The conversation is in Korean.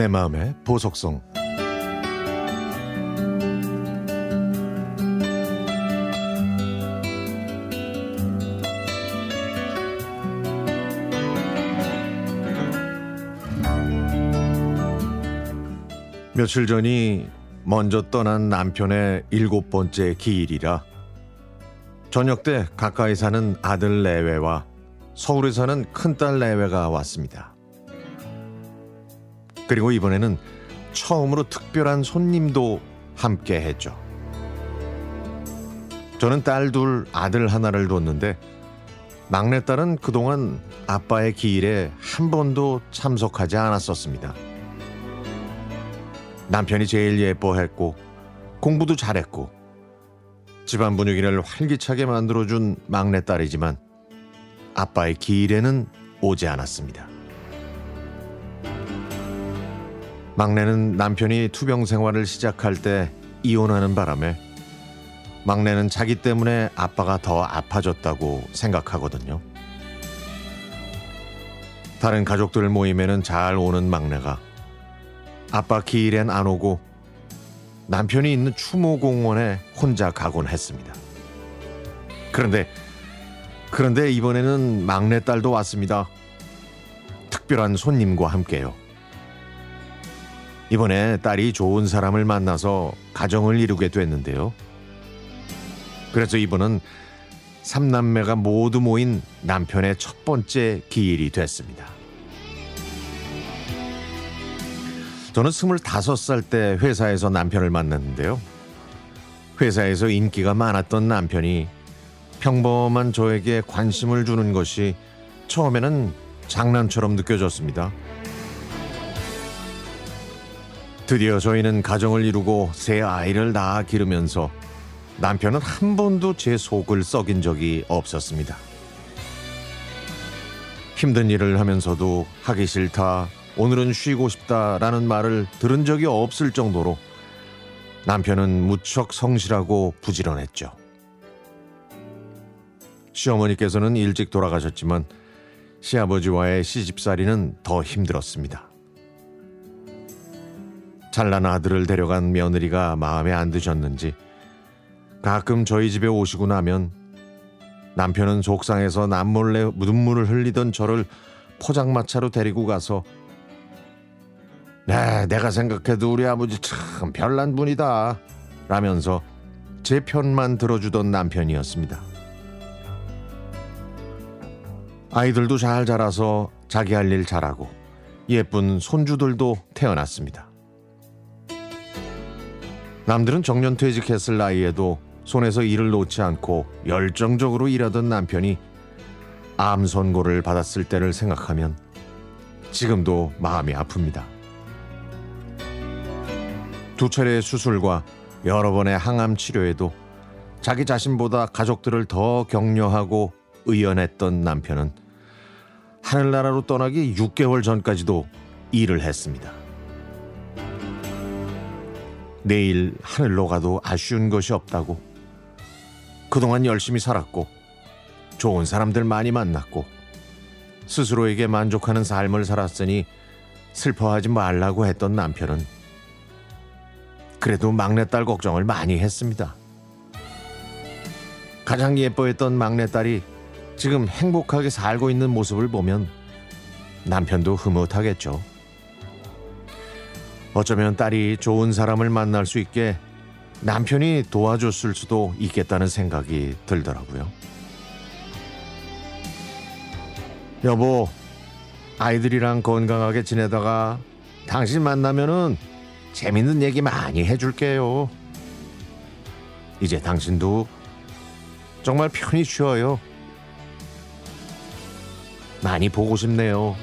내 마음의 보석성 며칠 전이 먼저 떠난 남편의 일곱 번째 기일이라 저녁 때 가까이 사는 아들 내외와 서울에 사는 큰딸 내외가 왔습니다. 그리고 이번에는 처음으로 특별한 손님도 함께 했죠. 저는 딸 둘, 아들 하나를 뒀는데 막내딸은 그동안 아빠의 기일에 한 번도 참석하지 않았었습니다. 남편이 제일 예뻐했고 공부도 잘했고 집안 분위기를 활기차게 만들어준 막내딸이지만 아빠의 기일에는 오지 않았습니다. 막내는 남편이 투병 생활을 시작할 때 이혼하는 바람에 막내는 자기 때문에 아빠가 더 아파졌다고 생각하거든요. 다른 가족들 모임에는 잘 오는 막내가 아빠 기일엔 안 오고 남편이 있는 추모공원에 혼자 가곤 했습니다. 그런데 그런데 이번에는 막내딸도 왔습니다. 특별한 손님과 함께요. 이번에 딸이 좋은 사람을 만나서 가정을 이루게 됐는데요. 그래서 이번은 삼남매가 모두 모인 남편의 첫 번째 기일이 됐습니다. 저는 스물다섯 살때 회사에서 남편을 만났는데요. 회사에서 인기가 많았던 남편이 평범한 저에게 관심을 주는 것이 처음에는 장난처럼 느껴졌습니다. 드디어 저희는 가정을 이루고 새 아이를 낳아 기르면서 남편은 한 번도 제 속을 썩인 적이 없었습니다. 힘든 일을 하면서도 하기 싫다, 오늘은 쉬고 싶다라는 말을 들은 적이 없을 정도로 남편은 무척 성실하고 부지런했죠. 시어머니께서는 일찍 돌아가셨지만 시아버지와의 시집살이는 더 힘들었습니다. 잘난 아들을 데려간 며느리가 마음에 안 드셨는지 가끔 저희 집에 오시고 나면 남편은 속상해서 남몰래 눈물을 흘리던 저를 포장마차로 데리고 가서 네, 내가 생각해도 우리 아버지 참 별난 분이다. 라면서 제 편만 들어주던 남편이었습니다. 아이들도 잘 자라서 자기 할 일 잘하고 예쁜 손주들도 태어났습니다. 남들은 정년 퇴직했을 나이에도 손에서 일을 놓지 않고 열정적으로 일하던 남편이 암 선고를 받았을 때를 생각하면 지금도 마음이 아픕니다. 두 차례의 수술과 여러 번의 항암 치료에도 자기 자신보다 가족들을 더 격려하고 의연했던 남편은 하늘나라로 떠나기 6개월 전까지도 일을 했습니다. 내일 하늘로 가도 아쉬운 것이 없다고 그동안 열심히 살았고 좋은 사람들 많이 만났고 스스로에게 만족하는 삶을 살았으니 슬퍼하지 말라고 했던 남편은 그래도 막내딸 걱정을 많이 했습니다. 가장 예뻐했던 막내딸이 지금 행복하게 살고 있는 모습을 보면 남편도 흐뭇하겠죠. 어쩌면 딸이 좋은 사람을 만날 수 있게 남편이 도와줬을 수도 있겠다는 생각이 들더라고요. 여보, 아이들이랑 건강하게 지내다가 당신 만나면은 재밌는 얘기 많이 해줄게요. 이제 당신도 정말 편히 쉬어요. 많이 보고 싶네요.